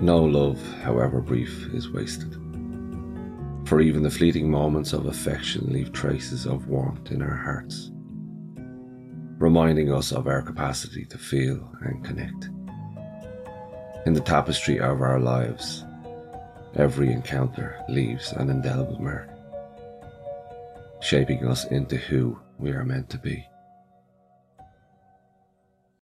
No love, however brief, is wasted. For even the fleeting moments of affection leave traces of warmth in our hearts, reminding us of our capacity to feel and connect. In the tapestry of our lives, every encounter leaves an indelible mark, shaping us into who we are meant to be.